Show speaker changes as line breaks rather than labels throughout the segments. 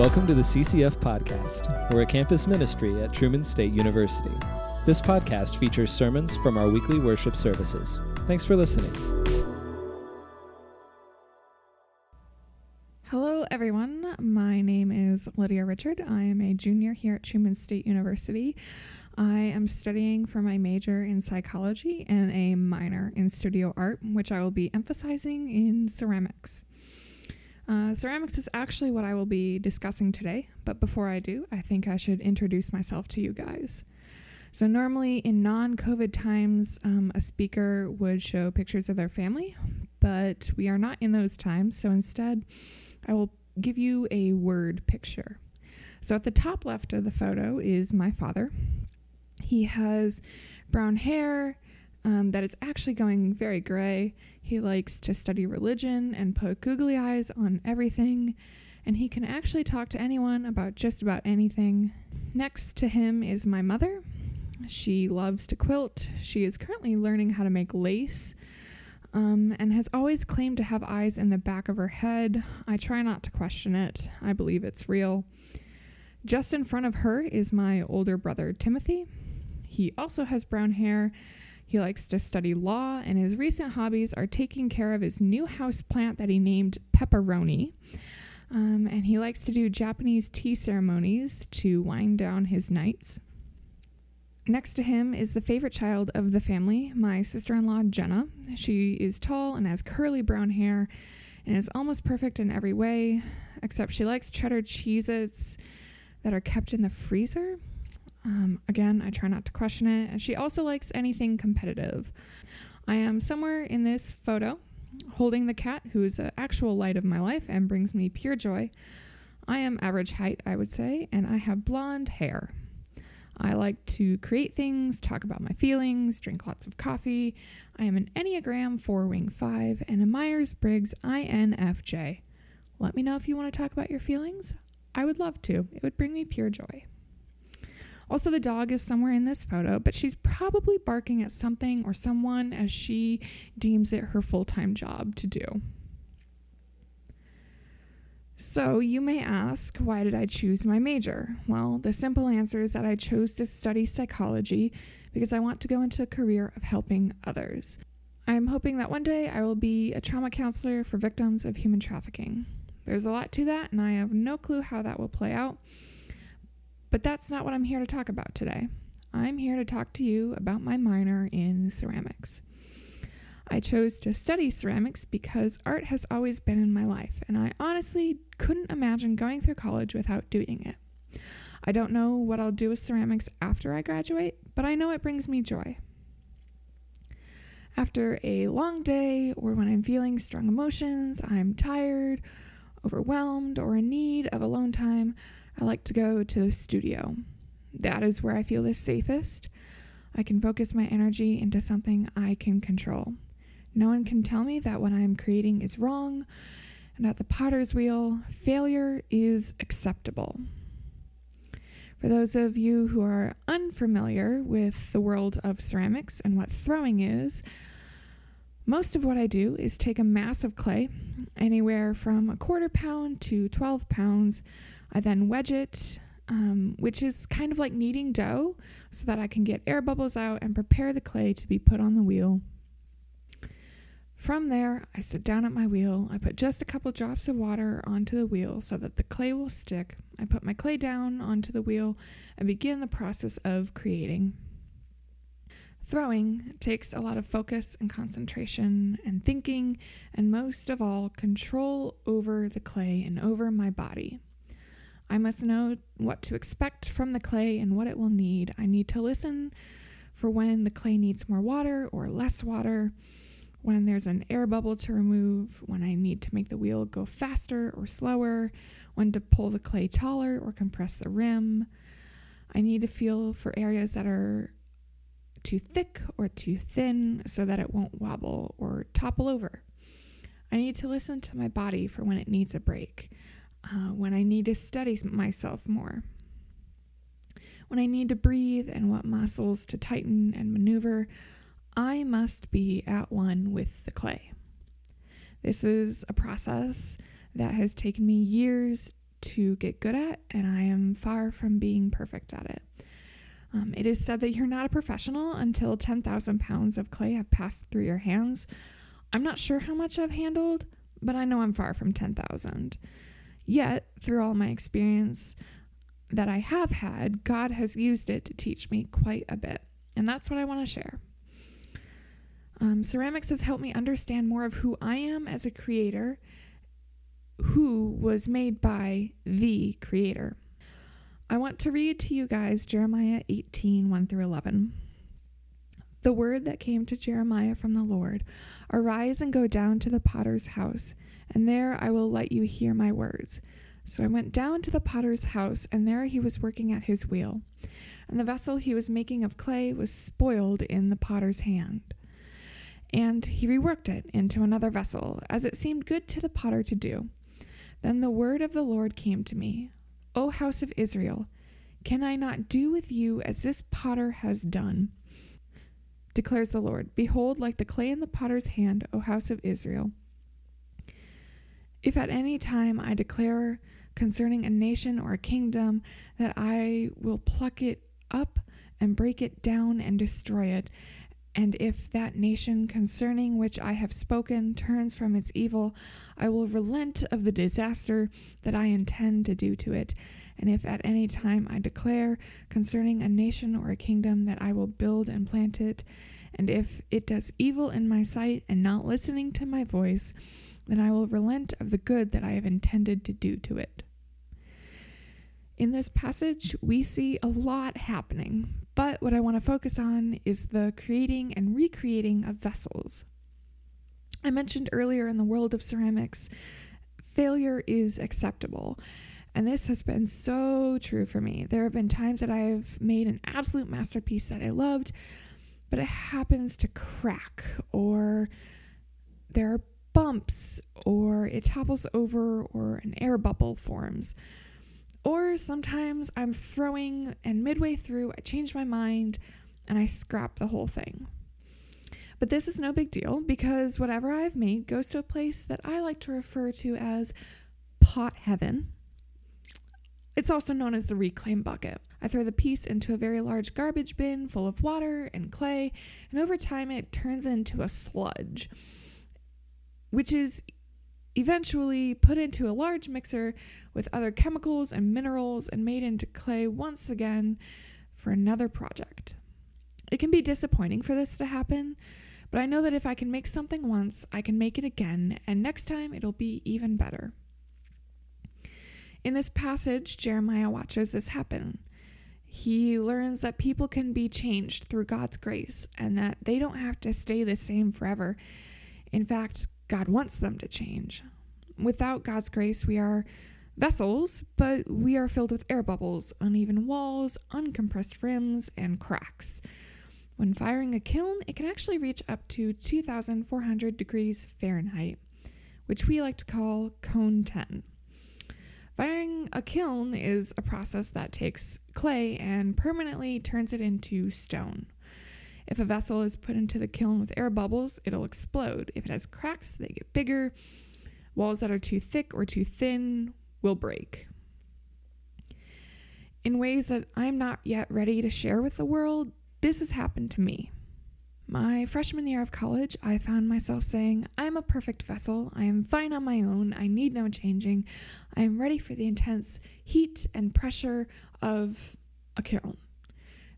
Welcome to the CCF Podcast. We're a campus ministry at Truman State University. This podcast features sermons from our weekly worship services. Thanks for listening.
Hello, everyone. My name is Lydia Richard. I am a junior here at Truman State University. I am studying for my major in psychology and a minor in studio art, which I will be emphasizing in ceramics. Uh, ceramics is actually what I will be discussing today, but before I do, I think I should introduce myself to you guys. So, normally in non COVID times, um, a speaker would show pictures of their family, but we are not in those times, so instead, I will give you a word picture. So, at the top left of the photo is my father. He has brown hair um, that is actually going very gray. He likes to study religion and put googly eyes on everything, and he can actually talk to anyone about just about anything. Next to him is my mother. She loves to quilt. She is currently learning how to make lace. Um, and has always claimed to have eyes in the back of her head. I try not to question it. I believe it's real. Just in front of her is my older brother, Timothy. He also has brown hair he likes to study law, and his recent hobbies are taking care of his new house plant that he named Pepperoni. Um, and he likes to do Japanese tea ceremonies to wind down his nights. Next to him is the favorite child of the family, my sister in law, Jenna. She is tall and has curly brown hair and is almost perfect in every way, except she likes cheddar Cheez that are kept in the freezer. Um, again, I try not to question it. And she also likes anything competitive. I am somewhere in this photo holding the cat, who is an actual light of my life and brings me pure joy. I am average height, I would say, and I have blonde hair. I like to create things, talk about my feelings, drink lots of coffee. I am an Enneagram 4 Wing 5 and a Myers Briggs INFJ. Let me know if you want to talk about your feelings. I would love to, it would bring me pure joy. Also, the dog is somewhere in this photo, but she's probably barking at something or someone as she deems it her full time job to do. So, you may ask, why did I choose my major? Well, the simple answer is that I chose to study psychology because I want to go into a career of helping others. I'm hoping that one day I will be a trauma counselor for victims of human trafficking. There's a lot to that, and I have no clue how that will play out. But that's not what I'm here to talk about today. I'm here to talk to you about my minor in ceramics. I chose to study ceramics because art has always been in my life, and I honestly couldn't imagine going through college without doing it. I don't know what I'll do with ceramics after I graduate, but I know it brings me joy. After a long day, or when I'm feeling strong emotions, I'm tired, overwhelmed, or in need of alone time, I like to go to the studio. That is where I feel the safest. I can focus my energy into something I can control. No one can tell me that what I am creating is wrong, and at the potter's wheel, failure is acceptable. For those of you who are unfamiliar with the world of ceramics and what throwing is, most of what I do is take a mass of clay, anywhere from a quarter pound to 12 pounds, I then wedge it, um, which is kind of like kneading dough, so that I can get air bubbles out and prepare the clay to be put on the wheel. From there, I sit down at my wheel. I put just a couple drops of water onto the wheel so that the clay will stick. I put my clay down onto the wheel and begin the process of creating. Throwing takes a lot of focus and concentration and thinking, and most of all, control over the clay and over my body. I must know what to expect from the clay and what it will need. I need to listen for when the clay needs more water or less water, when there's an air bubble to remove, when I need to make the wheel go faster or slower, when to pull the clay taller or compress the rim. I need to feel for areas that are too thick or too thin so that it won't wobble or topple over. I need to listen to my body for when it needs a break uh, when I need to study myself more, when I need to breathe and what muscles to tighten and maneuver, I must be at one with the clay. This is a process that has taken me years to get good at, and I am far from being perfect at it. Um, it is said that you're not a professional until 10,000 pounds of clay have passed through your hands. I'm not sure how much I've handled, but I know I'm far from 10,000. Yet, through all my experience that I have had, God has used it to teach me quite a bit. And that's what I want to share. Um, ceramics has helped me understand more of who I am as a creator, who was made by the creator. I want to read to you guys Jeremiah 18 1 through 11. The word that came to Jeremiah from the Lord Arise and go down to the potter's house, and there I will let you hear my words. So I went down to the potter's house, and there he was working at his wheel. And the vessel he was making of clay was spoiled in the potter's hand. And he reworked it into another vessel, as it seemed good to the potter to do. Then the word of the Lord came to me O house of Israel, can I not do with you as this potter has done? Declares the Lord Behold, like the clay in the potter's hand, O house of Israel. If at any time I declare concerning a nation or a kingdom that I will pluck it up and break it down and destroy it, and if that nation concerning which I have spoken turns from its evil, I will relent of the disaster that I intend to do to it. And if at any time I declare concerning a nation or a kingdom that I will build and plant it, and if it does evil in my sight and not listening to my voice, then I will relent of the good that I have intended to do to it. In this passage, we see a lot happening, but what I want to focus on is the creating and recreating of vessels. I mentioned earlier in the world of ceramics, failure is acceptable. And this has been so true for me. There have been times that I've made an absolute masterpiece that I loved, but it happens to crack, or there are bumps, or it topples over, or an air bubble forms. Or sometimes I'm throwing, and midway through, I change my mind and I scrap the whole thing. But this is no big deal because whatever I've made goes to a place that I like to refer to as pot heaven. It's also known as the reclaim bucket. I throw the piece into a very large garbage bin full of water and clay, and over time it turns into a sludge, which is eventually put into a large mixer with other chemicals and minerals and made into clay once again for another project. It can be disappointing for this to happen, but I know that if I can make something once, I can make it again, and next time it'll be even better. In this passage, Jeremiah watches this happen. He learns that people can be changed through God's grace and that they don't have to stay the same forever. In fact, God wants them to change. Without God's grace, we are vessels, but we are filled with air bubbles, uneven walls, uncompressed rims, and cracks. When firing a kiln, it can actually reach up to 2,400 degrees Fahrenheit, which we like to call cone 10. Firing a kiln is a process that takes clay and permanently turns it into stone. If a vessel is put into the kiln with air bubbles, it'll explode. If it has cracks, they get bigger. Walls that are too thick or too thin will break. In ways that I'm not yet ready to share with the world, this has happened to me. My freshman year of college, I found myself saying, I'm a perfect vessel. I am fine on my own. I need no changing. I am ready for the intense heat and pressure of a kiln.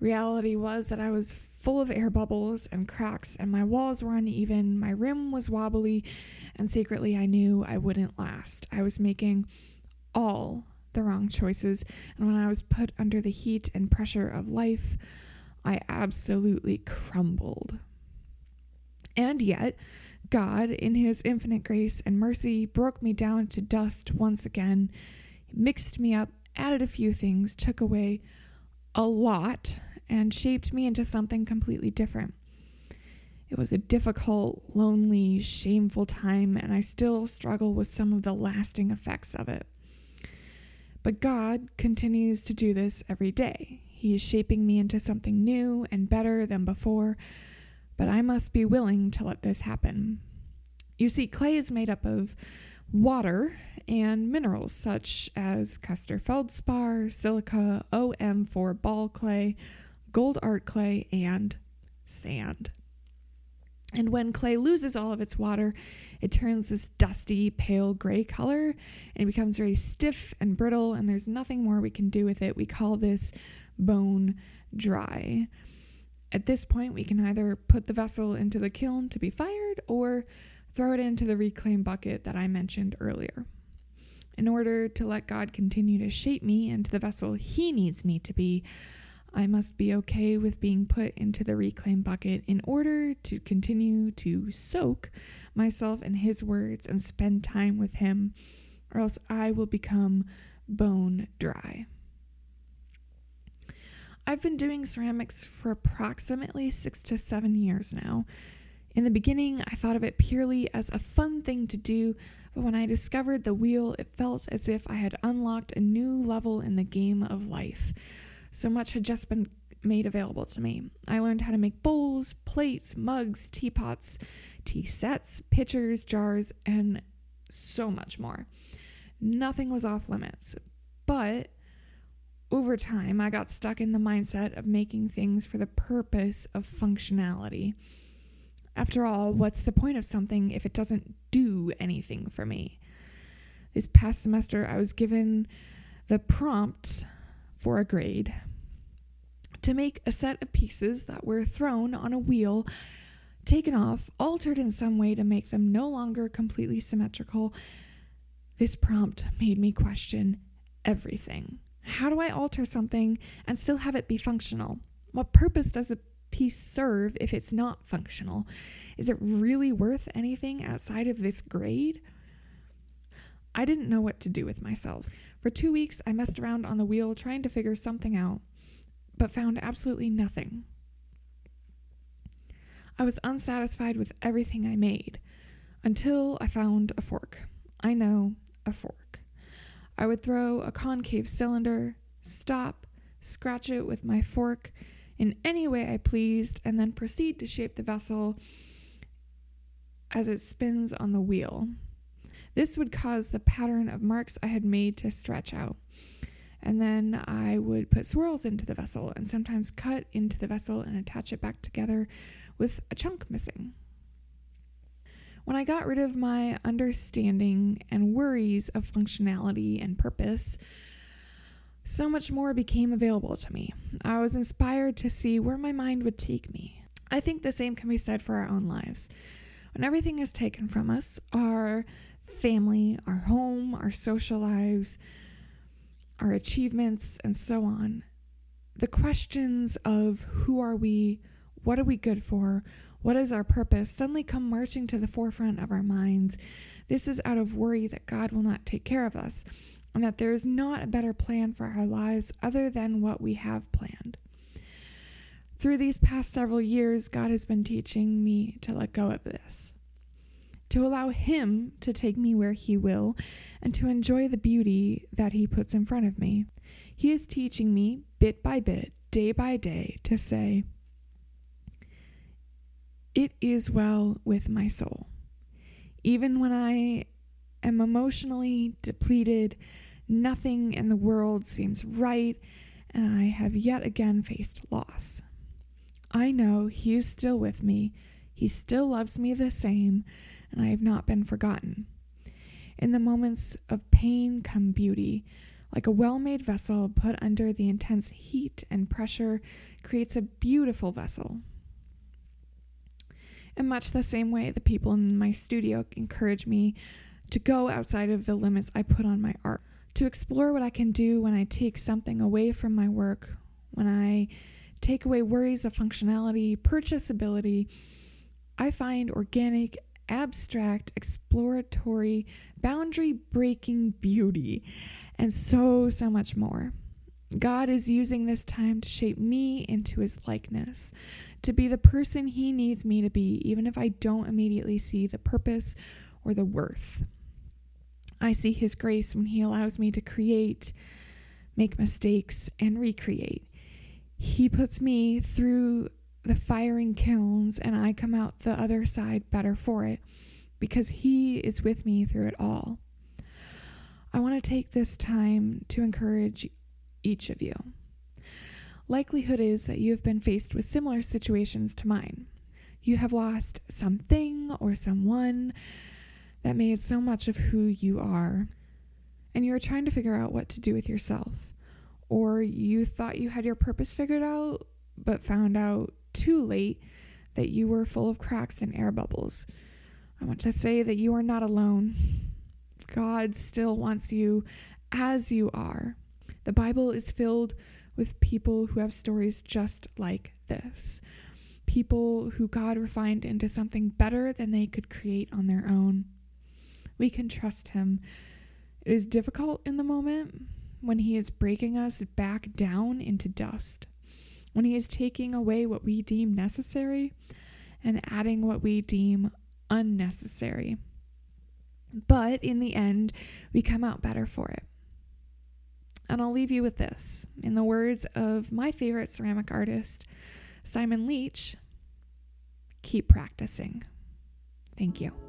Reality was that I was full of air bubbles and cracks, and my walls were uneven, my rim was wobbly, and secretly I knew I wouldn't last. I was making all the wrong choices, and when I was put under the heat and pressure of life, I absolutely crumbled. And yet, God, in His infinite grace and mercy, broke me down to dust once again, mixed me up, added a few things, took away a lot and shaped me into something completely different. It was a difficult, lonely, shameful time, and I still struggle with some of the lasting effects of it. But God continues to do this every day. He is shaping me into something new and better than before, but I must be willing to let this happen. You see, clay is made up of water and minerals such as Custer feldspar, silica, OM4 ball clay, Goldart clay, and sand. And when clay loses all of its water, it turns this dusty, pale gray color and it becomes very stiff and brittle, and there's nothing more we can do with it. We call this bone dry. At this point, we can either put the vessel into the kiln to be fired or throw it into the reclaim bucket that I mentioned earlier. In order to let God continue to shape me into the vessel He needs me to be, I must be okay with being put into the reclaim bucket in order to continue to soak myself in His words and spend time with Him, or else I will become bone dry. I've been doing ceramics for approximately six to seven years now. In the beginning, I thought of it purely as a fun thing to do, but when I discovered the wheel, it felt as if I had unlocked a new level in the game of life. So much had just been made available to me. I learned how to make bowls, plates, mugs, teapots, tea sets, pitchers, jars, and so much more. Nothing was off limits. But over time, I got stuck in the mindset of making things for the purpose of functionality. After all, what's the point of something if it doesn't do anything for me? This past semester, I was given the prompt for a grade to make a set of pieces that were thrown on a wheel, taken off, altered in some way to make them no longer completely symmetrical. This prompt made me question everything. How do I alter something and still have it be functional? What purpose does a piece serve if it's not functional? Is it really worth anything outside of this grade? I didn't know what to do with myself. For two weeks, I messed around on the wheel trying to figure something out, but found absolutely nothing. I was unsatisfied with everything I made until I found a fork. I know, a fork. I would throw a concave cylinder, stop, scratch it with my fork in any way I pleased, and then proceed to shape the vessel as it spins on the wheel. This would cause the pattern of marks I had made to stretch out. And then I would put swirls into the vessel and sometimes cut into the vessel and attach it back together with a chunk missing. When I got rid of my understanding and worries of functionality and purpose, so much more became available to me. I was inspired to see where my mind would take me. I think the same can be said for our own lives. When everything is taken from us, our family, our home, our social lives, our achievements, and so on. The questions of who are we, what are we good for, what is our purpose, suddenly come marching to the forefront of our minds. This is out of worry that God will not take care of us and that there is not a better plan for our lives other than what we have planned. Through these past several years, God has been teaching me to let go of this to allow Him to take me where He will, and to enjoy the beauty that He puts in front of me. He is teaching me, bit by bit, day by day, to say, It is well with my soul. Even when I am emotionally depleted, nothing in the world seems right, and I have yet again faced loss. I know He is still with me, He still loves me the same and I have not been forgotten. In the moments of pain come beauty. Like a well made vessel put under the intense heat and pressure creates a beautiful vessel. In much the same way, the people in my studio encourage me to go outside of the limits I put on my art, to explore what I can do when I take something away from my work, when I take away worries of functionality, purchasability. I find organic abstract, exploratory, boundary breaking beauty, and so, so much more. God is using this time to shape me into his likeness, to be the person he needs me to be, even if I don't immediately see the purpose or the worth. I see his grace when he allows me to create, make mistakes, and recreate. He puts me through the firing kilns and I come out the other side better for it. because He is with me through it all. I want to take this time to encourage each of you. Likelihood is that you have been faced with similar situations to mine. You have lost something or someone that made so much of who you are, and you are trying to figure out what to do with yourself. Or you thought you had your purpose figured out, but found out too late that you were full of cracks and air bubbles. I want to say that you are not alone. God still wants you as you are. The Bible is filled with people who have stories just like this. People who God refined into something better than they could create on their own. We can trust Him. It is difficult in the moment when He is breaking us back down into dust, when He is taking away what we deem necessary and adding what we deem unnecessary. But in the end, we come out better for it. And I'll leave you with this. In the words of my favorite ceramic artist, Simon Leach, keep practicing. Thank you.